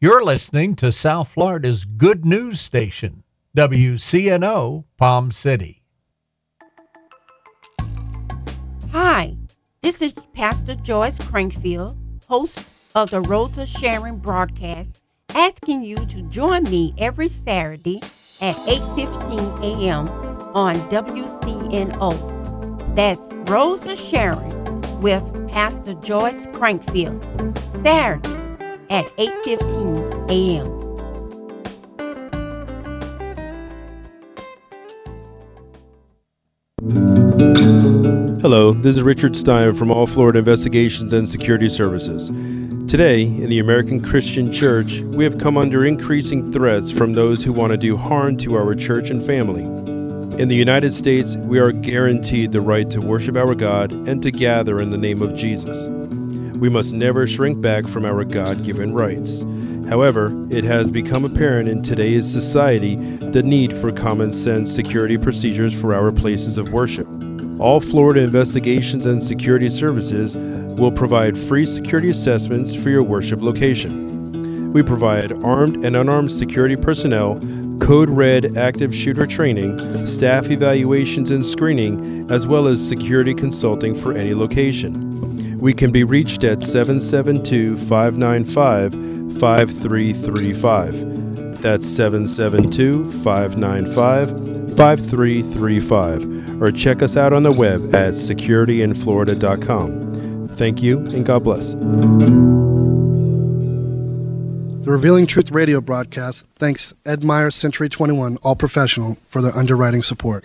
You're listening to South Florida's good news station, WCNO Palm City. Hi, this is Pastor Joyce Crankfield, host of the Rosa Sharon broadcast, asking you to join me every Saturday at 8:15 a.m. on WCNO. That's Rosa Sharon with Pastor Joyce Crankfield, Saturday at 8:15 a.m. Hello, this is Richard Stein from All Florida Investigations and Security Services. Today, in the American Christian Church, we have come under increasing threats from those who want to do harm to our church and family. In the United States, we are guaranteed the right to worship our God and to gather in the name of Jesus. We must never shrink back from our God given rights. However, it has become apparent in today's society the need for common sense security procedures for our places of worship. All Florida Investigations and Security Services will provide free security assessments for your worship location. We provide armed and unarmed security personnel, code red active shooter training, staff evaluations and screening, as well as security consulting for any location. We can be reached at 772 595 5335. That's 772 595 5335. Or check us out on the web at securityinflorida.com. Thank you and God bless. The Revealing Truth radio broadcast thanks Ed Meyer Century 21 All Professional for their underwriting support.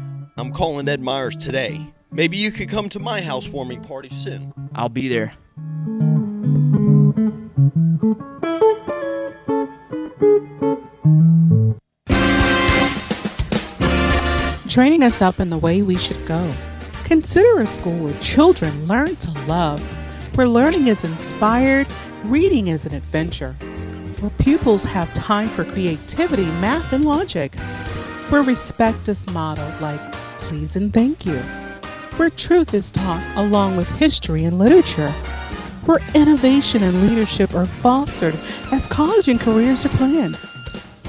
I'm calling Ed Myers today. Maybe you could come to my housewarming party soon. I'll be there. training us up in the way we should go. Consider a school where children learn to love, where learning is inspired, reading is an adventure, where pupils have time for creativity, math, and logic, where respect is modeled like please and thank you, where truth is taught along with history and literature, where innovation and leadership are fostered as college and careers are planned.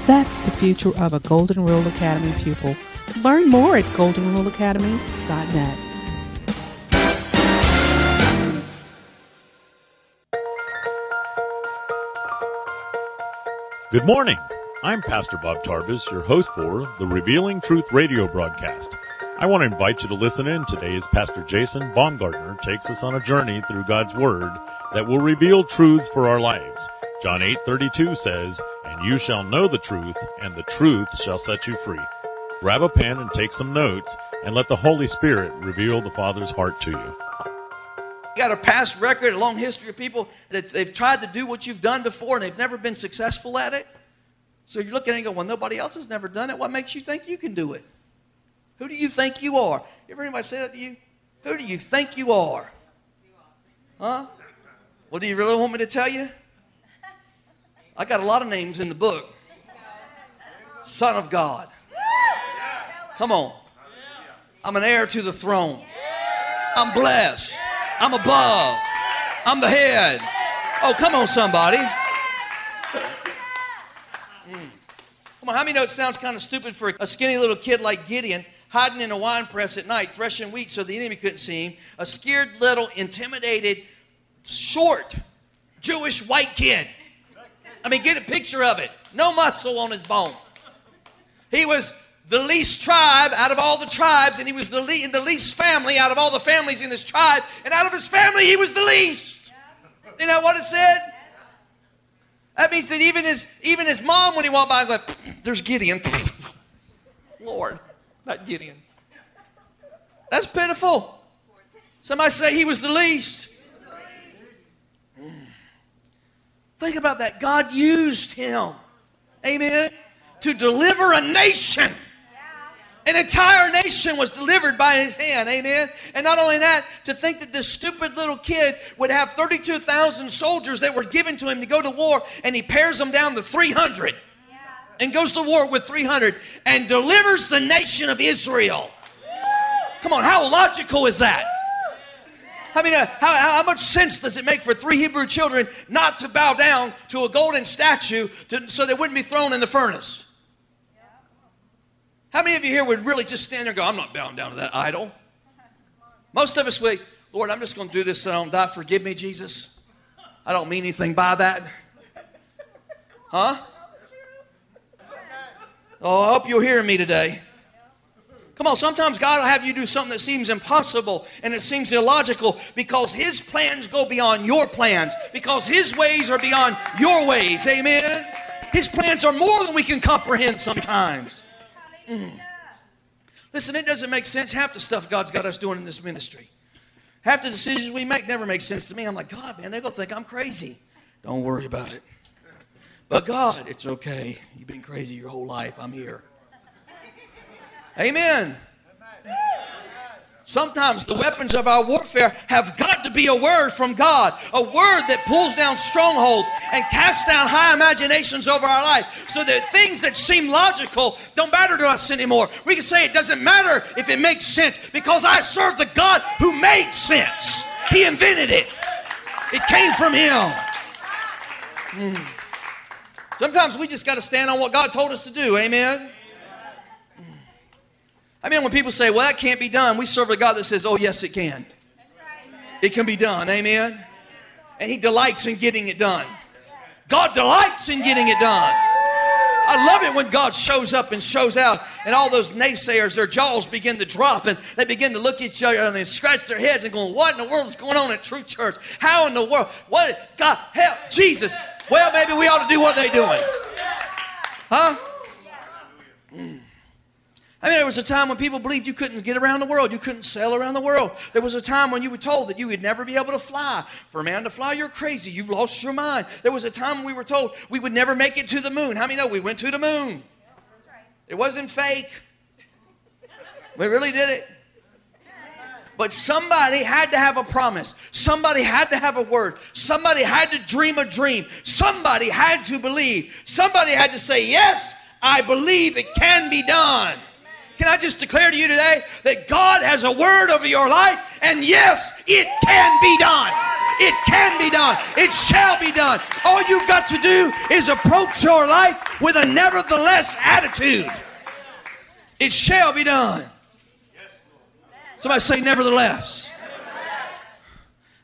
That's the future of a Golden Rule Academy pupil. Learn more at goldenruleacademy.net. Good morning. I'm Pastor Bob Tarvis, your host for the Revealing Truth radio broadcast. I want to invite you to listen in today as Pastor Jason Baumgartner takes us on a journey through God's Word that will reveal truths for our lives. John 8:32 says, "And you shall know the truth, and the truth shall set you free." Grab a pen and take some notes, and let the Holy Spirit reveal the Father's heart to you. You got a past record, a long history of people that they've tried to do what you've done before and they've never been successful at it. So you're looking at it and going, well, nobody else has never done it. What makes you think you can do it? Who do you think you are? You ever anybody say that to you? Who do you think you are? Huh? Well, do you really want me to tell you? I got a lot of names in the book. Son of God. Come on. I'm an heir to the throne. I'm blessed. I'm above. I'm the head. Oh, come on, somebody. Mm. Come on, how many know it sounds kind of stupid for a skinny little kid like Gideon? Hiding in a wine press at night, threshing wheat so the enemy couldn't see him. A scared, little, intimidated, short Jewish white kid. I mean, get a picture of it. No muscle on his bone. He was the least tribe out of all the tribes, and he was the, le- in the least family out of all the families in his tribe, and out of his family, he was the least. You know what it said? That means that even his even his mom, when he walked by, went, "There's Gideon." Lord, not Gideon. That's pitiful. Somebody say he was the least. Think about that. God used him, amen, to deliver a nation. An entire nation was delivered by his hand, amen. And not only that, to think that this stupid little kid would have 32,000 soldiers that were given to him to go to war, and he pares them down to 300 and goes to war with 300 and delivers the nation of Israel. Come on, how logical is that? I mean, uh, how, how much sense does it make for three Hebrew children not to bow down to a golden statue to, so they wouldn't be thrown in the furnace? How many of you here would really just stand there and go, I'm not bowing down to that idol? Most of us would, Lord, I'm just going to do this so I don't die. Forgive me, Jesus. I don't mean anything by that. Huh? Oh, I hope you'll hear me today. Come on, sometimes God will have you do something that seems impossible and it seems illogical because His plans go beyond your plans, because His ways are beyond your ways. Amen? His plans are more than we can comprehend sometimes. Mm. Listen, it doesn't make sense. Half the stuff God's got us doing in this ministry. Half the decisions we make never make sense to me. I'm like, God, man, they're going to think I'm crazy. Don't worry about it. But God, it's okay. You've been crazy your whole life. I'm here. Amen. Sometimes the weapons of our warfare have got to be a word from God, a word that pulls down strongholds and casts down high imaginations over our life so that things that seem logical don't matter to us anymore. We can say it doesn't matter if it makes sense because I serve the God who made sense. He invented it, it came from Him. Mm. Sometimes we just got to stand on what God told us to do. Amen. I mean, when people say, well, that can't be done, we serve a God that says, oh, yes, it can. It can be done. Amen. And He delights in getting it done. God delights in getting it done. I love it when God shows up and shows out, and all those naysayers, their jaws begin to drop, and they begin to look at each other and they scratch their heads and going, What in the world is going on at Truth Church? How in the world? What? God, help, Jesus. Well, maybe we ought to do what they're doing. Huh? Mm. I mean, there was a time when people believed you couldn't get around the world. You couldn't sail around the world. There was a time when you were told that you would never be able to fly. For a man to fly, you're crazy. You've lost your mind. There was a time when we were told we would never make it to the moon. How many know we went to the moon? It wasn't fake. We really did it. But somebody had to have a promise. Somebody had to have a word. Somebody had to dream a dream. Somebody had to believe. Somebody had to say, Yes, I believe it can be done. Can I just declare to you today that God has a word over your life, and yes, it can be done. It can be done. It shall be done. All you've got to do is approach your life with a nevertheless attitude. It shall be done. Somebody say, nevertheless.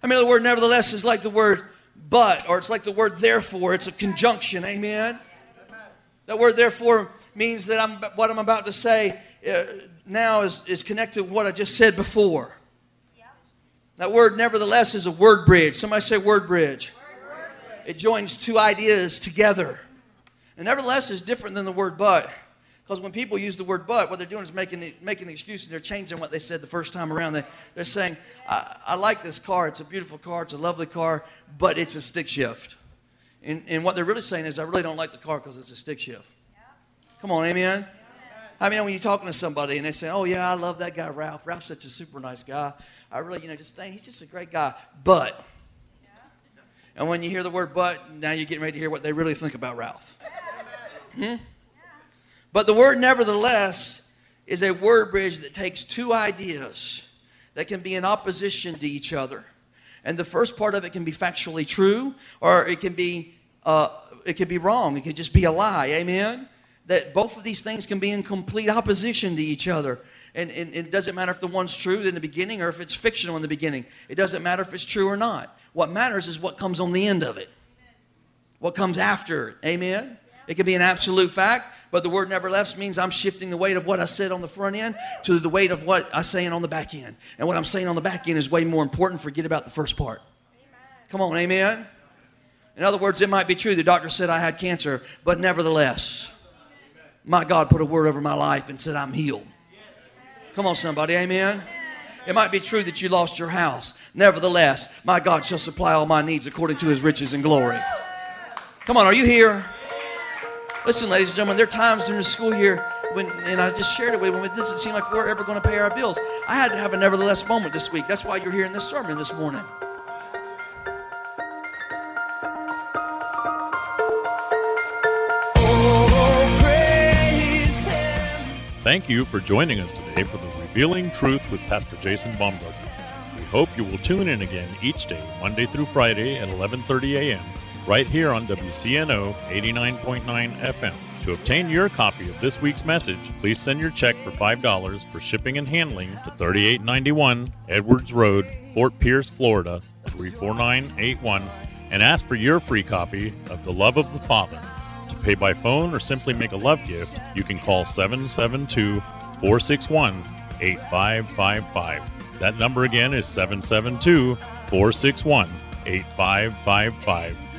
I mean, the word nevertheless is like the word but, or it's like the word therefore. It's a conjunction. Amen. That word therefore means that I'm, what I'm about to say uh, now is, is connected with what I just said before. That word, nevertheless, is a word bridge. Somebody say word bridge. Word, word bridge. It joins two ideas together. And nevertheless is different than the word but. Because when people use the word but, what they're doing is making, making an excuse and they're changing what they said the first time around. They, they're saying, I, I like this car. It's a beautiful car. It's a lovely car, but it's a stick shift. And, and what they're really saying is, I really don't like the car because it's a stick shift. Come on, amen? I mean, when you're talking to somebody and they say, "Oh yeah, I love that guy Ralph. Ralph's such a super nice guy. I really, you know, just think he's just a great guy." But, and when you hear the word "but," now you're getting ready to hear what they really think about Ralph. Hmm? But the word "nevertheless" is a word bridge that takes two ideas that can be in opposition to each other, and the first part of it can be factually true, or it can be uh, it can be wrong. It can just be a lie. Amen that both of these things can be in complete opposition to each other. And, and, and, it doesn't matter if the one's true in the beginning or if it's fictional in the beginning. It doesn't matter if it's true or not. What matters is what comes on the end of it, what comes after. Amen? It can be an absolute fact, but the word never left means I'm shifting the weight of what I said on the front end to the weight of what I'm saying on the back end. And what I'm saying on the back end is way more important. Forget about the first part. Come on, amen? In other words, it might be true the doctor said I had cancer, but nevertheless, my God put a word over my life and said I'm healed. Come on, somebody, amen? It might be true that you lost your house. Nevertheless, my God shall supply all my needs according to his riches and glory. Come on, are you here? Listen, ladies and gentlemen, there are times during the school year when, and I just shared it with you, when it doesn't seem like we're ever going to pay our bills. I had to have a nevertheless moment this week. That's why you're hearing this sermon this morning. Thank you for joining us today for the Revealing Truth with Pastor Jason Baumgartner. We hope you will tune in again each day, Monday through Friday at 11:30 a.m right here on WCNO 89.9 FM. To obtain your copy of this week's message, please send your check for $5 for shipping and handling to 3891 Edwards Road, Fort Pierce, Florida 34981 and ask for your free copy of The Love of the Father. To pay by phone or simply make a love gift, you can call 772 461 8555. That number again is 772 461 8555.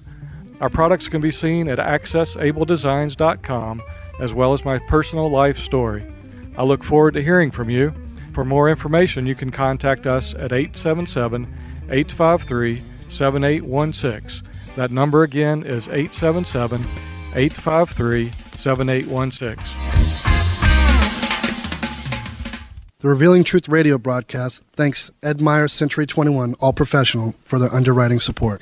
Our products can be seen at accessabledesigns.com as well as my personal life story. I look forward to hearing from you. For more information, you can contact us at 877 853 7816. That number again is 877 853 7816. The Revealing Truth radio broadcast thanks Ed Meyer Century 21 All Professional for their underwriting support.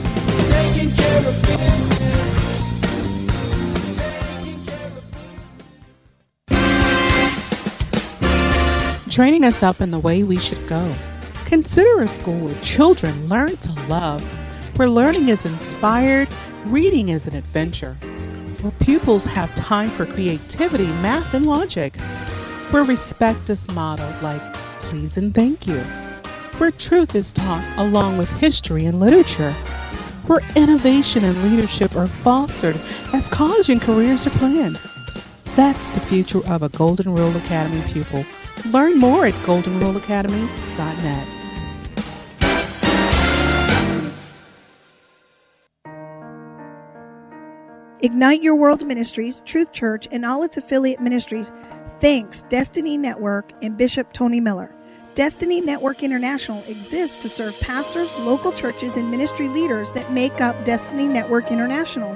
Training us up in the way we should go. Consider a school where children learn to love, where learning is inspired, reading is an adventure, where pupils have time for creativity, math, and logic, where respect is modeled like please and thank you. Where truth is taught along with history and literature. Where innovation and leadership are fostered as college and careers are planned. That's the future of a Golden Rule Academy pupil. Learn more at goldenruleacademy.net. Ignite Your World Ministries, Truth Church, and all its affiliate ministries thanks Destiny Network and Bishop Tony Miller. Destiny Network International exists to serve pastors, local churches, and ministry leaders that make up Destiny Network International.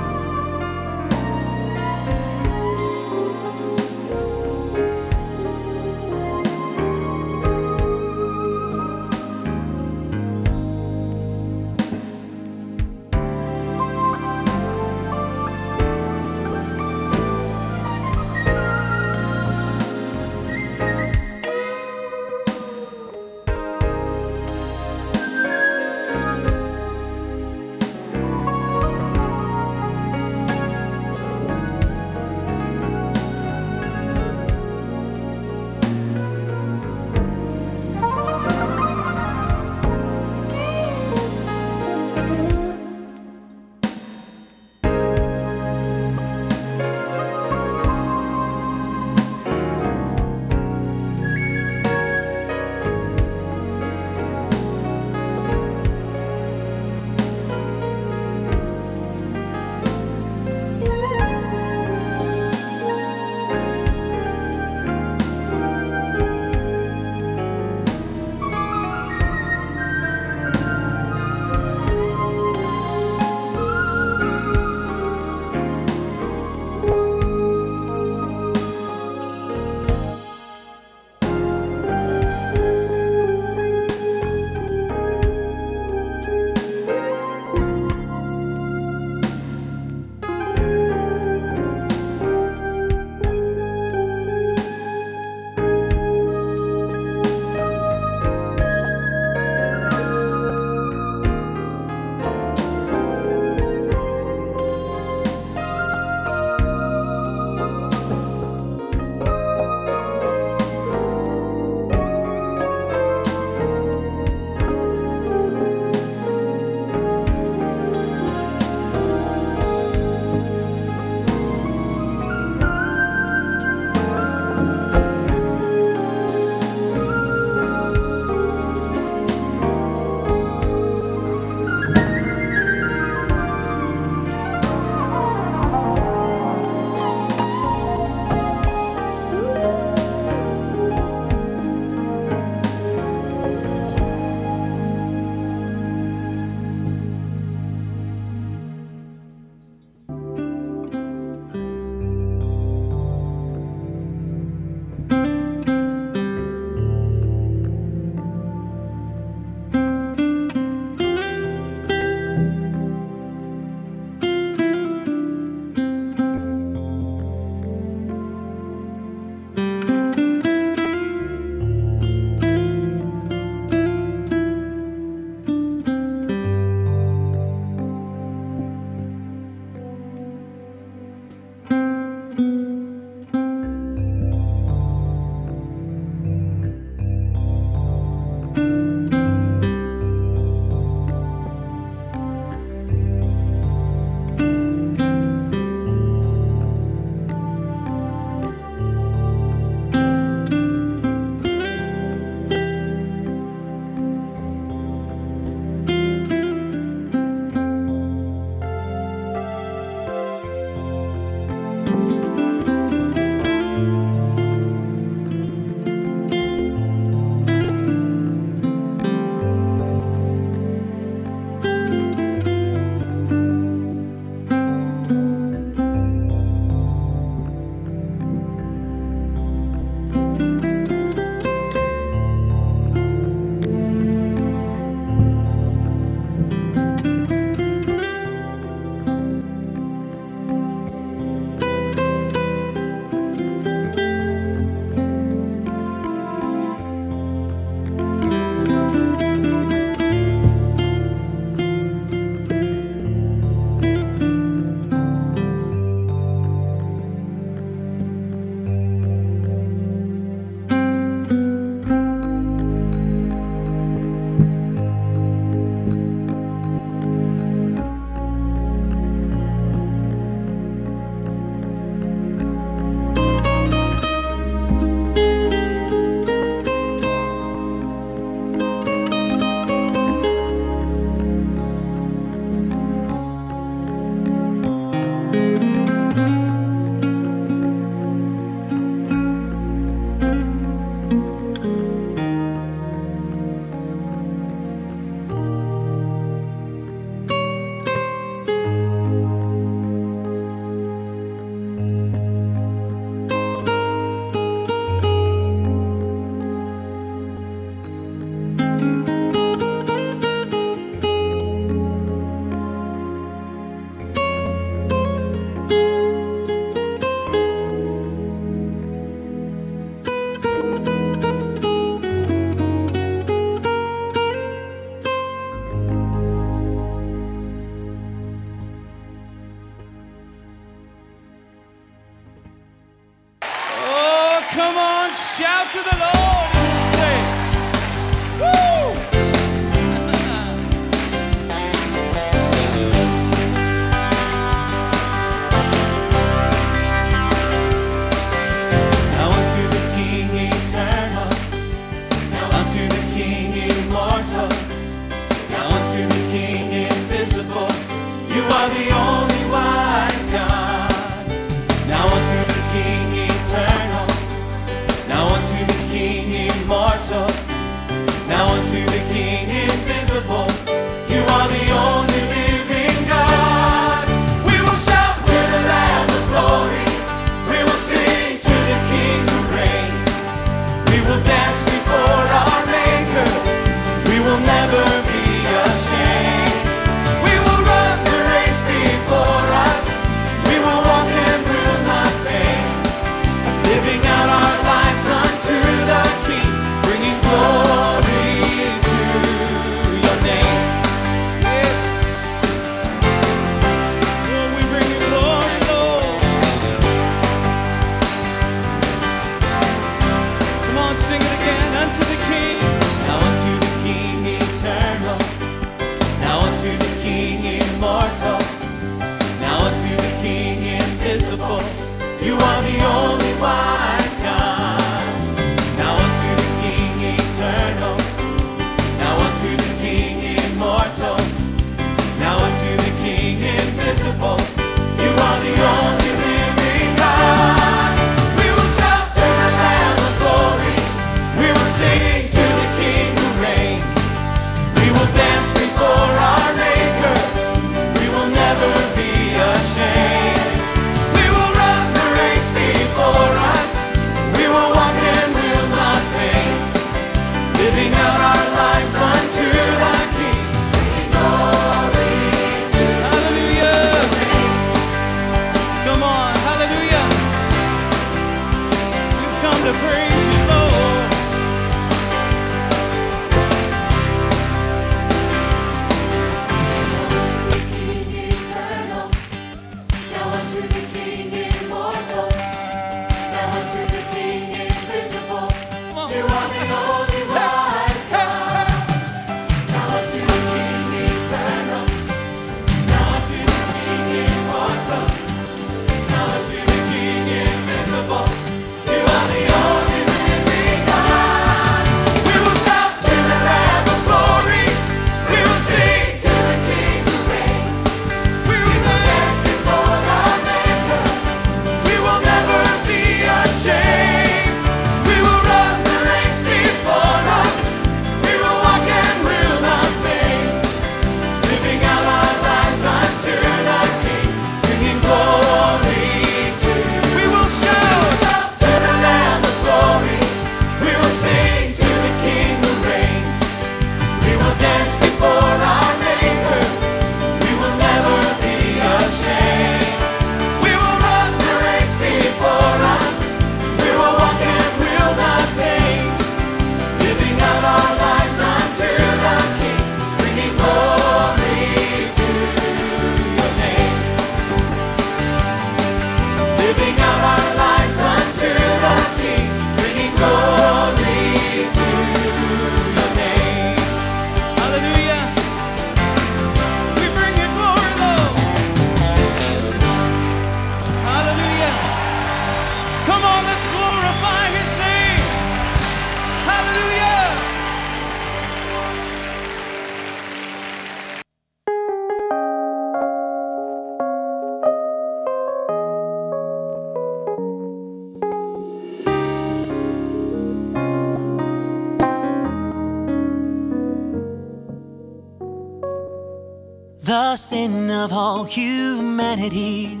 of all humanity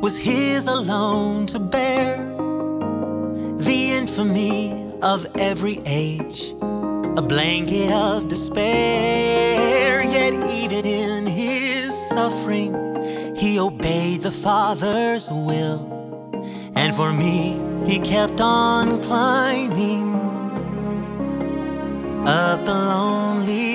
was his alone to bear. The infamy of every age, a blanket of despair. Yet, even in his suffering, he obeyed the Father's will. And for me, he kept on climbing up the lonely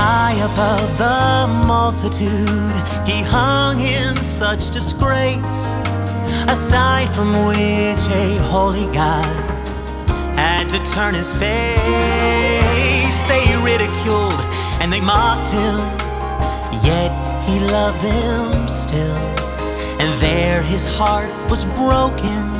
High above the multitude, he hung in such disgrace, aside from which a holy God had to turn his face. They ridiculed and they mocked him, yet he loved them still, and there his heart was broken